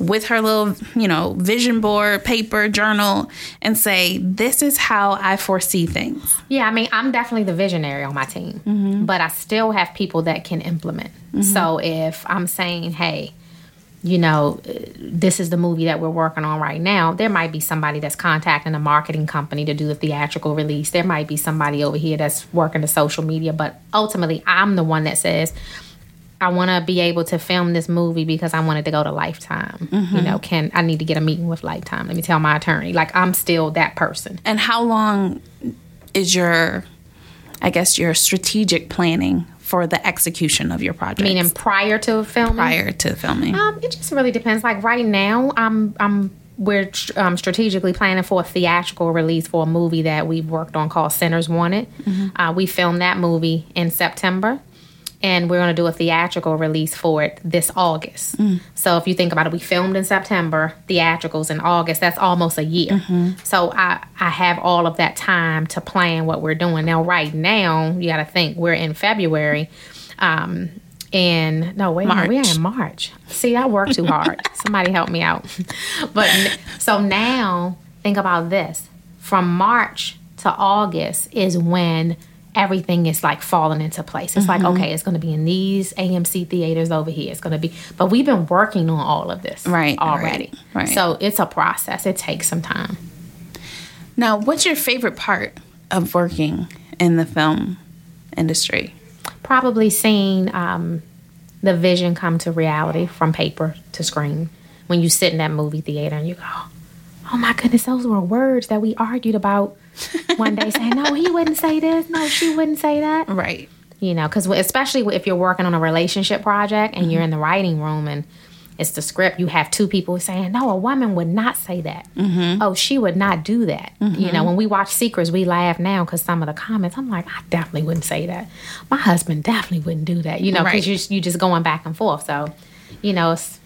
with her little, you know, vision board, paper, journal and say, "This is how I foresee things." Yeah, I mean, I'm definitely the visionary on my team, mm-hmm. but I still have people that can implement. Mm-hmm. So if I'm saying, hey, you know, this is the movie that we're working on right now, there might be somebody that's contacting a marketing company to do the theatrical release. There might be somebody over here that's working the social media, but ultimately, I'm the one that says, I want to be able to film this movie because I wanted to go to Lifetime. Mm-hmm. You know, can I need to get a meeting with Lifetime? Let me tell my attorney. Like I'm still that person. And how long is your, I guess, your strategic planning for the execution of your project? Meaning prior to filming. prior to filming. Um, it just really depends. Like right now, I'm I'm we're um, strategically planning for a theatrical release for a movie that we've worked on called Sinners Wanted. Uh, we filmed that movie in September. And we're going to do a theatrical release for it this August. So if you think about it, we filmed in September, theatricals in August. That's almost a year. So I I have all of that time to plan what we're doing. Now, right now, you got to think we're in February. Um, in no wait a minute, we are in March. See, I work too hard. Somebody help me out. but so now think about this. From March to August is when everything is like falling into place. It's Mm-hmm. like okay, it's going to be in these AMC theaters over here. It's going to be, but we've been working on all of this Right, already. right, right. So it's a process. It takes some time. now, what's your favorite part of working in the film industry? probably seeing um, the vision come to reality from paper to screen. When you sit in that movie theater and you go, "Oh my goodness, those were words that we argued about one day." saying, "No, he wouldn't say this. No, she wouldn't say that." Right. You know, because especially if you're working on a relationship project and you're in the mm-hmm. writing room and it's the script, you have two people saying, "No, a woman would not say that. Mm-hmm. Oh, she would not do that." You know, mm-hmm. when we watch Secrets, we laugh now because some of the comments, I'm like, I definitely wouldn't say that. My husband definitely wouldn't do that. You know, Right. because you you just going back and forth. So, you know, it's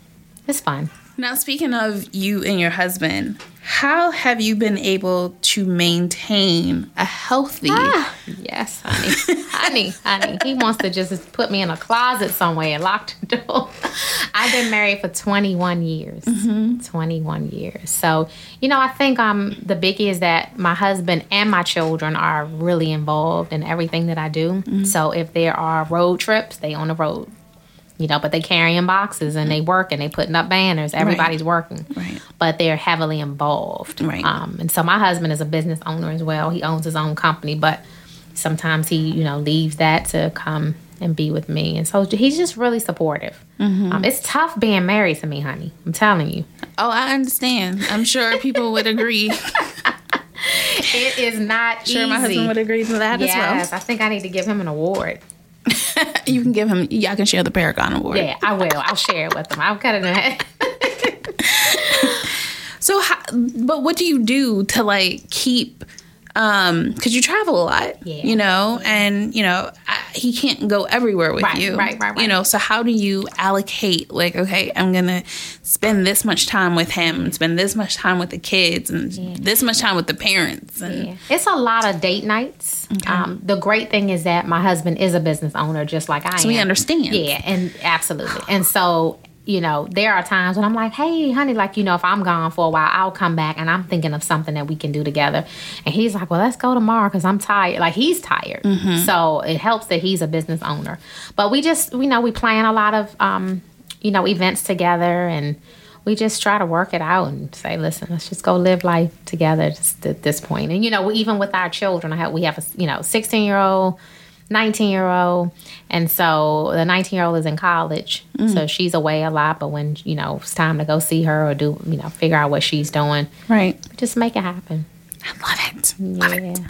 it's fun. Now, speaking of you and your husband, how have you been able to maintain a healthy? Ah, yes, honey, honey, honey. He wants to just put me in a closet somewhere and lock the door. I've been married for 21 years. Mm-hmm. 21 years. So, you know, I think um the biggie is that my husband and my children are really involved in everything that I do. Mm-hmm. So if there are road trips, they on the road. You know, but they carrying boxes and they work and they putting up banners. Everybody's working, Right. But they're heavily involved, Right. Um, and so my husband is a business owner as well. He owns his own company, but sometimes he you know leaves that to come and be with me and so he's just really supportive um, it's tough being married to me honey i'm telling you Oh, I understand. I'm sure people would agree. it is not sure, easy my husband would agree to that yes as well. Yes, i think i need to give him an award. You can give him. Y'all can share the Paragon Award. yeah i will i'll share it with him i'll cut it So, how, but what do you do to like keep? Um, because you travel a lot, Yeah. you know, and you know I, he can't go everywhere with Right, you, right, right, right. You know, so how do you allocate? Like, okay, I'm gonna spend this much time with him, spend this much time with the kids, and this much time with the parents, and Yeah. It's a lot of date nights. Um, the great thing is that my husband is a business owner, just like I So am. he understands. Yeah, and absolutely. And so, you know, there are times when I'm like, hey, honey, like, you know, if I'm gone for a while, I'll come back and I'm thinking of something that we can do together. And he's like, well, let's go tomorrow because I'm tired. Like, he's tired. So it helps that he's a business owner. But we just, you know, we plan a lot of, um, you know, events together and we just try to work it out and say, listen, let's just go live life together just at this point. And, you know, even with our children, I have, we have a, you know, 16 year old, 19 year old. And so the 19 year old is in college. So mm. she's away a lot. But when, you know, it's time to go see her or do, you know, figure out what she's doing, right. just make it happen. I love it. Love Yeah. it.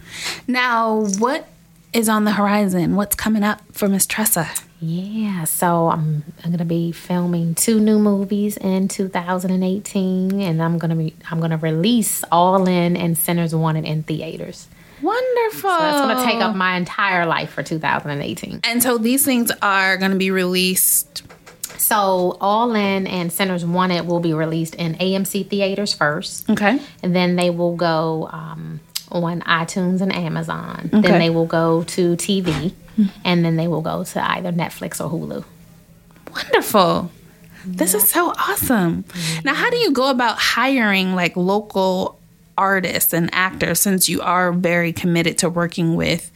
Now, what is on the horizon? What's coming up for Miss Tressa? Yeah, so I'm I'm gonna be filming two new movies in 2018, and I'm gonna be I'm gonna release All In and Sinners Wanted in theaters. Wonderful. So that's gonna take up my entire life for 2018. And so these things are going to be released. So All In and Sinners Wanted will be released in AMC theaters first, Okay. and then they will go um, on iTunes and Amazon. Okay. Then they will go to TV, and then they will go to either Netflix or Hulu. Wonderful. This is so awesome. Now, how do you go about hiring like local artists and actors since you are very committed to working with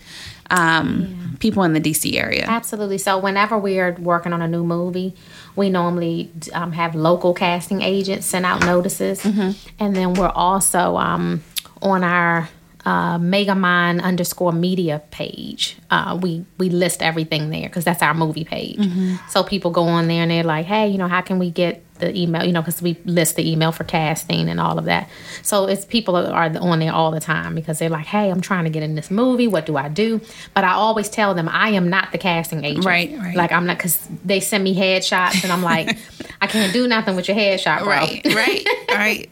um, people in the DC area? Absolutely. So whenever we are working on a new movie, we normally um, have local casting agents send out notices, and then we're also um, on our uh, Megamind underscore media page. Uh, we we list everything there because that's our movie page. So people go on there and they're like, hey, you know, how can we get the email? You know, because we list the email for casting and all of that. So it's people are on there all the time because they're like, hey, I'm trying to get in this movie. What do I do? But I always tell them I am not the casting agent. Right, right. Like I'm not because they send me headshots and I'm like, I can't do nothing with your headshot, bro. Right, right, right.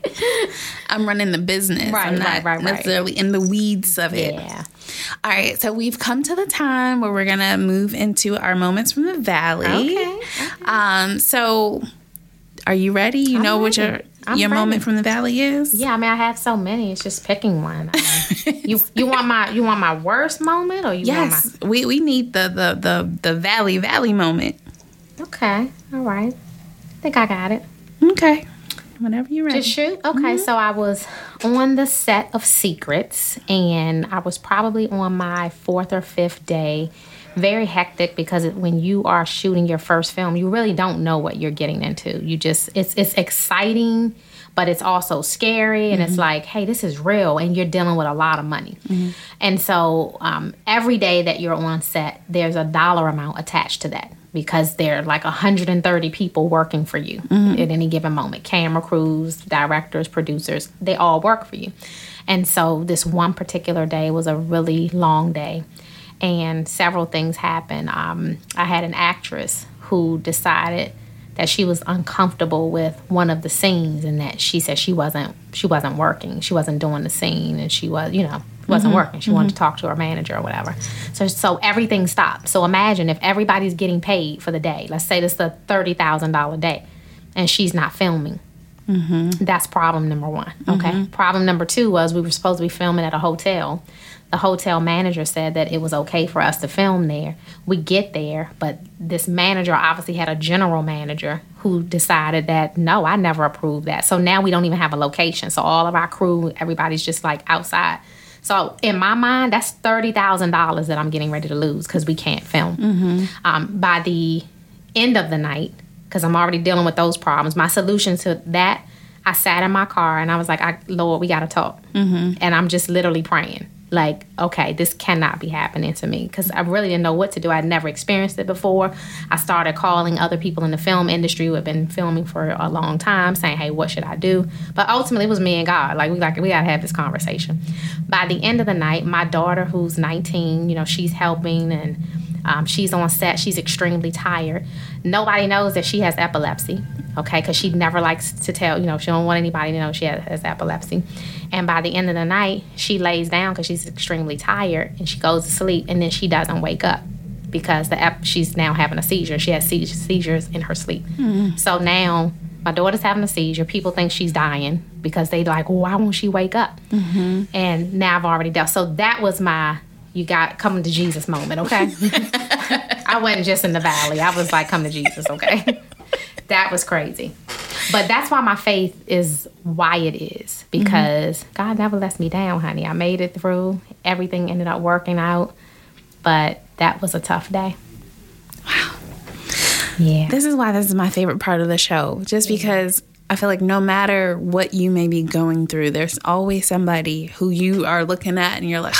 I'm running the business. Right, I'm not right, right, right. necessarily in the weeds of it. Yeah. All right, so we've come to the time where we're gonna move into our moments from the valley. Okay, Um. So, are you ready? You I'm know what your. I'm your ready. moment from the valley is? Yeah, I mean, I have so many. It's just picking one. I mean, you you want my you want my worst moment or you Yes. We we need the the the the valley valley moment. Okay, all right. I think I got it. Okay. Whenever you're ready. Just shoot. Okay, mm-hmm. so I was on the set of Secrets, and I was probably on my fourth or fifth day. Very hectic because when you are shooting your first film, you really don't know what you're getting into. You just it's it's exciting, but it's also scary, and it's mm-hmm. like, hey, this is real, and you're dealing with a lot of money. Mm-hmm. And so um, every day that you're on set, there's a dollar amount attached to that because there are like 130 people working for you mm-hmm. at any given moment. Camera crews directors producers they all work for you. And so this one particular day was a really long day and several things happened. Um, i had an actress who decided that she was uncomfortable with one of the scenes and that she said she wasn't she wasn't working. She wasn't doing the scene and she was you know wasn't mm-hmm. working. She wanted to mm-hmm. talk to her manager or whatever. So so everything stopped. So imagine if everybody's getting paid for the day. Let's say this is a $30000 day and she's not filming. Mm-hmm. That's problem number one. Okay. Problem number two was we were supposed to be filming at a hotel. The hotel manager said that it was okay for us to film there. We get there, but this manager obviously had a general manager who decided that no, I never approved that. So now we don't even have a location. So all of our crew, everybody's just like outside. So in my mind, that's thirty thousand dollars that I'm getting ready to lose because we can't film. Um, by the end of the night, because I'm already dealing with those problems. My solution to that, I sat in my car and I was like, I, Lord, we got to talk. Mm-hmm. And I'm just literally praying, like, okay, this cannot be happening to me because I really didn't know what to do. I'd never experienced it before. I started calling other people in the film industry who had been filming for a long time, saying, hey, what should I do? But ultimately, it was me and God. Like, we like we got to have this conversation. By the end of the night, my daughter, who's 19, you know, she's helping and um, she's on set. She's extremely tired. Nobody knows that she has epilepsy, okay? Because she never likes to tell, you know, she don't want anybody to know she has, has epilepsy. And by the end of the night, she lays down because she's extremely tired and she goes to sleep and then she doesn't wake up because the ep- she's now having a seizure. She has seizures, seizures in her sleep. Hmm. So now my daughter's having a seizure. People think she's dying because they like, well, why won't she wake up? Mm-hmm. And now I've already dealt. So that was my you got coming to Jesus moment, okay? I wasn't just in the valley. I was like, come to Jesus, okay? that was crazy. But that's why my faith is why it is mm-hmm. because God never lets me down, honey. I made it through. Everything ended up working out. But that was a tough day. Wow. Yeah. This is why this is my favorite part of the show. Just because I feel like no matter what you may be going through, there's always somebody who you are looking at and you're like,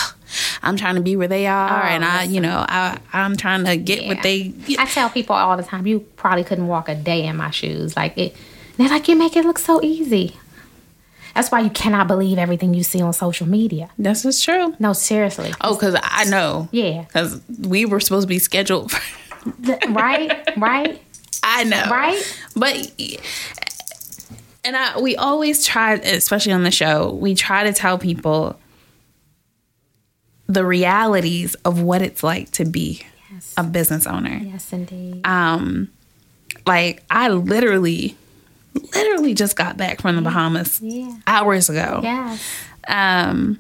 I'm trying to be where they are, Oh, and I, you know, I, I'm trying to get Yeah. what they. I tell people all the time, you probably couldn't walk a day in my shoes. Like it, they're like, you make it look so easy. That's why you cannot believe everything you see on social media. This is true. No, seriously. Oh, because I know. Yeah. Because we were supposed to be scheduled. For, right? Right? I know. Right? But and I we always try, especially on the show, we try to tell people the realities of what it's like to be Yes. a business owner. Yes, indeed. Um, like I literally, literally just got back from the Bahamas Yeah. hours ago. Yes. Um,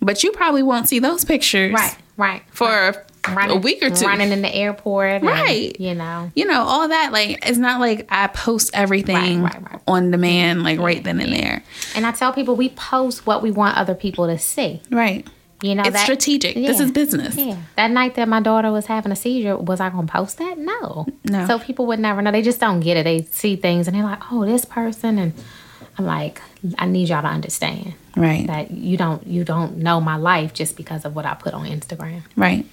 but you probably won't see those pictures, Right. Right. For a week or two. Running in the airport. and, Right. you know. you know, all that. Like, it's not like I post everything Right, right, right. on demand, like right then and there. And I tell people we post what we want other people to see. Right. You know, It's that, strategic. This is business. Yeah. That night that my daughter was having a seizure, was I going to post that? No. No. So people would never know. They just don't get it. They see things and they're like, oh, this person. And I'm like, I need y'all to understand Right. that you don't you don't know my life just because of what I put on Instagram. Right.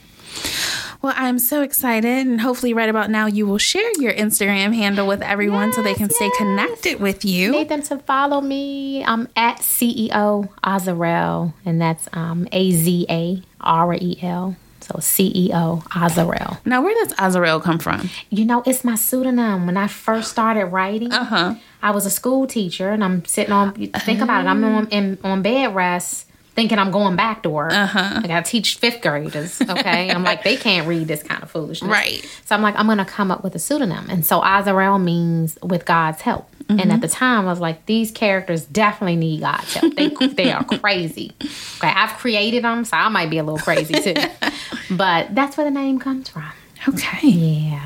Well, I'm so excited, and hopefully, right about now, you will share your Instagram handle with everyone so they can stay connected with you. Need them to follow me. I'm at CEO Azarel, and that's um, A Z A R E L. So CEO Azarel. Now, where does Azarel come from? You know, it's my pseudonym. When I first started writing, Uh-huh. I was a school teacher, and I'm sitting on. Think about it. I'm on in, on bed rest, thinking I'm going back to work. Uh-huh. I got to teach fifth graders. Okay, I'm like they can't read this kind of foolishness. Right. So I'm like I'm gonna come up with a pseudonym, and so Azarel means with God's help. And at the time, I was like, these characters definitely need God's help. They they are crazy. Okay, I've created them, so I might be a little crazy too. but that's where the name comes from. Okay. Yeah.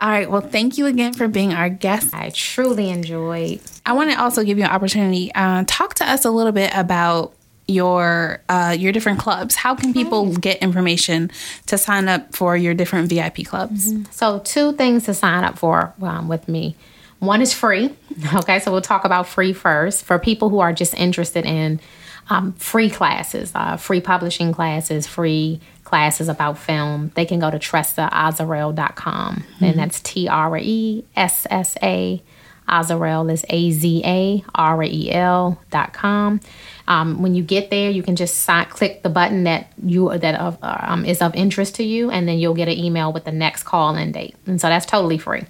I love it. All right. Well, thank you again for being our guest. I truly enjoyed. I want to also give you an opportunity. Uh, talk to us a little bit about your uh, your different clubs. How can people get information to sign up for your different VIP clubs? So, two things to sign up for um, with me. One is free. Okay, so we'll talk about free first. For people who are just interested in um, free classes, uh, free publishing classes, free classes about film, they can go to tressaazarel.com. And that's T R E S S A. Azarel is A Z A R E L dot com. Um, when you get there, you can just sign, click the button that you that of, um, is of interest to you, and then you'll get an email with the next call in date. And so that's totally free.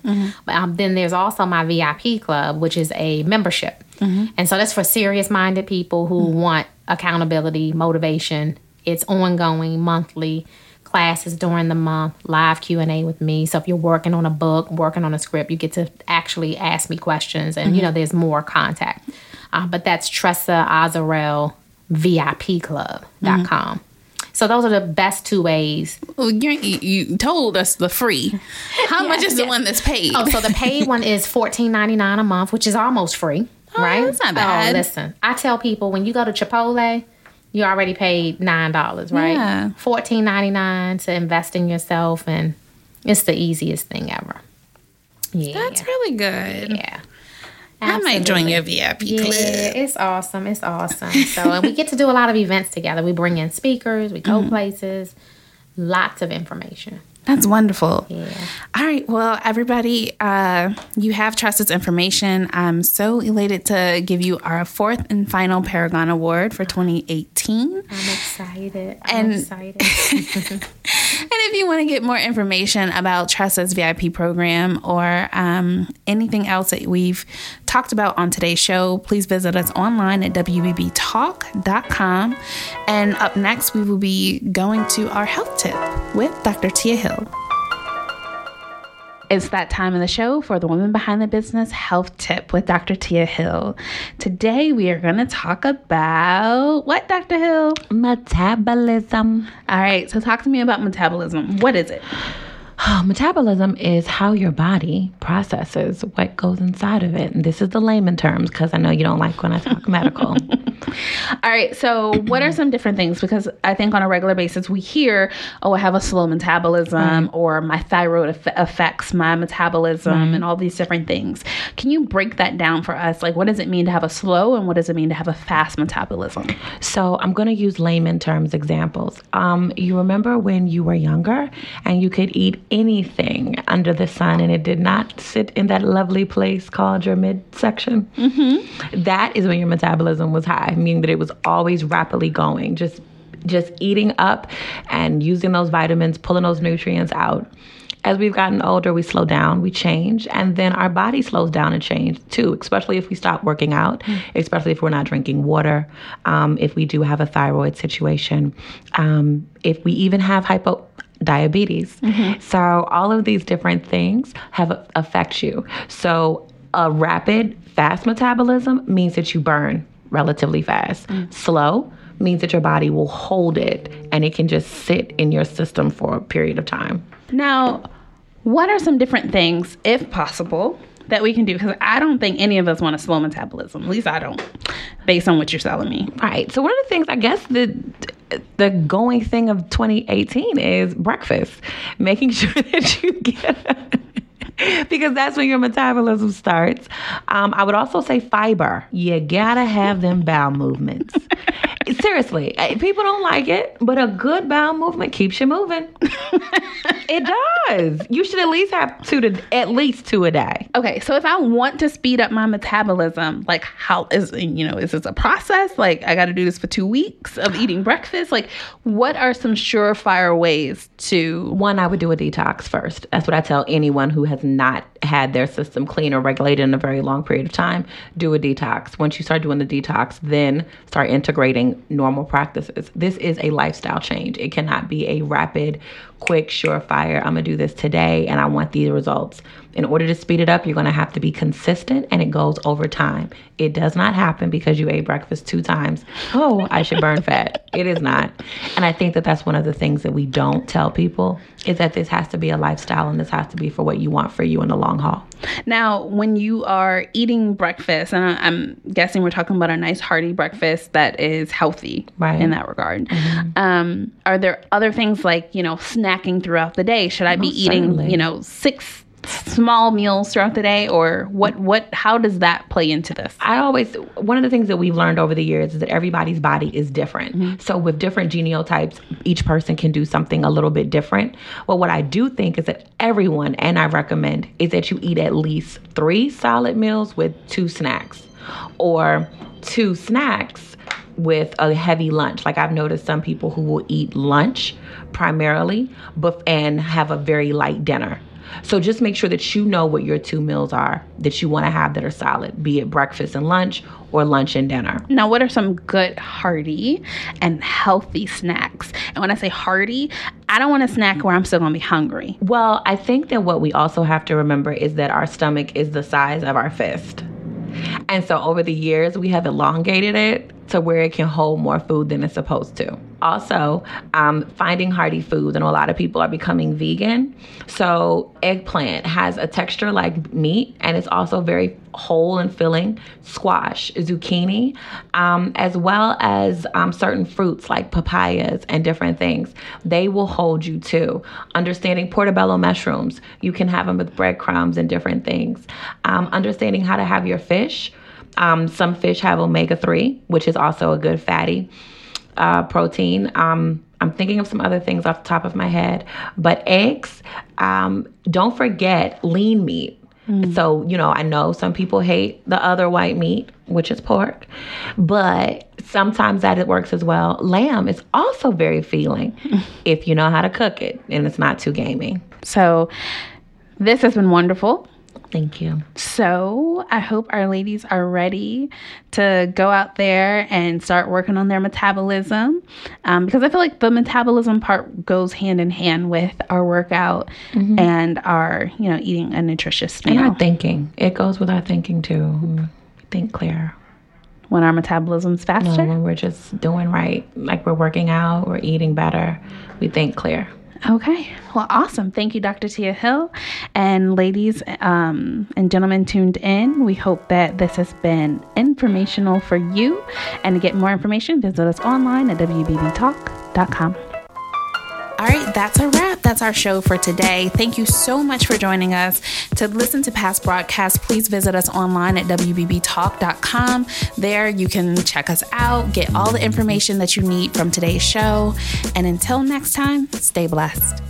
But um, then there's also my VIP club, which is a membership, and so that's for serious minded people who want accountability, motivation. It's ongoing, monthly classes during the month, live Q and A with me. So if you're working on a book, working on a script, you get to actually ask me questions, and you know there's more contact. Uh, but that's Tressa Azarel VIP Club.com. So those are the best two ways. Well, you, you told us the free. How much is the one that's paid? Oh, so the paid one is fourteen ninety nine a month, which is almost free, right? that's not bad. Oh, listen, I tell people when you go to Chipotle, you already paid nine dollars, right? Yeah. Fourteen ninety nine to invest in yourself, and it's the easiest thing ever. Yeah, That's really good. yeah. I might join your VIP Yeah, club. it's awesome. It's awesome. So, and we get to do a lot of events together. We bring in speakers, we go mm-hmm. places, lots of information. That's wonderful. Yeah. All right. Well, everybody, uh, you have Tressa's information. I'm so elated to give you our fourth and final Paragon Award for 2018. I'm excited. I'm And- excited. And if you want to get more information about Tressa's VIP program or um, anything else that we've talked about on today's show, please visit us online at WBBTalk.com. And up next, we will be going to our health tip with Dr. Tia Hill. It's that time of the show for the Women Behind the Business Health Tip with Dr. Tia Hill. Today, we are going to talk about what, Dr. Hill? Metabolism. All right, so talk to me about metabolism. What is it? Metabolism is how your body processes what goes inside of it. And this is the layman terms because I know you don't like when I talk medical. All right, so what are some different things? Because I think on a regular basis we hear, oh, I have a slow metabolism, or my thyroid aff- affects my metabolism, and all these different things. Can you break that down for us? Like, what does it mean to have a slow, and what does it mean to have a fast metabolism? So I'm going to use layman terms examples. Um, you remember when you were younger and you could eat anything under the sun and it did not sit in that lovely place called your midsection? Mm-hmm. That is when your metabolism was high, meaning that it was always rapidly going, just just eating up and using those vitamins, pulling those nutrients out. As we've gotten older, we slow down, we change, and then our body slows down and change too, especially if we stop working out, especially if we're not drinking water, um, if we do have a thyroid situation, um, if we even have hypo diabetes. Mm-hmm. So all of these different things have affect you. So a rapid, fast metabolism means that you burn relatively fast. Mm. Slow means that your body will hold it and it can just sit in your system for a period of time. Now, what are some different things, if possible, that we can do? Because I don't think any of us want a slow metabolism. At least I don't, based on what you're telling me. Right. So one of the things I guess the the going thing of 2018 is breakfast, making sure that you get because that's when your metabolism starts. Um, I would also say fiber. You gotta have them bowel movements. Seriously, eh, people don't like it, but a good bowel movement keeps you moving. it does. You should at least have two to at least two a day. Okay, so if I want to speed up my metabolism, like how is you know is this a process? Like I got to do this for two weeks of eating breakfast. Like what are some surefire ways to? One, I would do a detox first. That's what I tell anyone who has not had their system clean or regulated in a very long period of time. Do a detox. Once you start doing the detox, then start integrating normal practices. This is a lifestyle change. It cannot be a rapid, quick, surefire. I'm gonna do this today, and I want these results. In order to speed it up, you're gonna have to be consistent, and it goes over time. It does not happen because you ate breakfast two times. Oh, I should burn fat. It is not. And I think that that's one of the things that we don't tell people is that this has to be a lifestyle, and this has to be for what you want for you in the long haul. Now, when you are eating breakfast, and I'm guessing we're talking about a nice hearty breakfast that is healthy Right. in that regard. Um, are there other things like you know snacking throughout the day? Should I be eating certainly. you know six small meals throughout the day, or what? What? How does that play into this? I always one of the things that we've learned over the years is that everybody's body is different. Mm-hmm. So with different genotypes, each person can do something a little bit different. but what I do think is that everyone and I recommend is that you eat at least 3 solid meals with two snacks or two snacks with a heavy lunch. Like I've noticed some people who will eat lunch primarily but and have a very light dinner. So just make sure that you know what your two meals are that you want to have that are solid, be it breakfast and lunch or lunch and dinner. Now, what are some good hearty and healthy snacks? And when I say hearty, I don't want a snack where I'm still gonna be hungry. Well, I think that what we also have to remember is that our stomach is the size of our fist. And so over the years, we have elongated it to where it can hold more food than it's supposed to. Also, um, finding hearty foods, and a lot of people are becoming vegan. So, eggplant has a texture like meat, and it's also very whole and filling. Squash, zucchini, um, as well as um, certain fruits like papayas and different things. They will hold you too. Understanding portobello mushrooms, you can have them with breadcrumbs and different things. Um, understanding how to have your fish. Um, some fish have omega 3, which is also a good fatty uh, protein. Um, I'm thinking of some other things off the top of my head, but eggs, um, don't forget lean meat. So, you know, I know some people hate the other white meat, which is pork, but sometimes that it works as well. Lamb is also very feeling if you know how to cook it and it's not too gaming. So, this has been wonderful. Thank you. So, I hope our ladies are ready to go out there and start working on their metabolism. Um, because I feel like the metabolism part goes hand in hand with our workout and our, you know, eating a nutritious meal. And our thinking, it goes with our thinking too. Think clear. when our metabolism's faster. when we're just doing right, like we're working out, we're eating better, we think clear. Okay. Well, awesome. Thank you, Dr. Tia Hill. And ladies um, and gentlemen tuned in, we hope that this has been informational for you. And to get more information, visit us online at wbbtalk.com. All right, that's a wrap. That's our show for today. Thank you so much for joining us. To listen to past broadcasts, please visit us online at wbbtalk.com. There you can check us out, get all the information that you need from today's show. And until next time, stay blessed.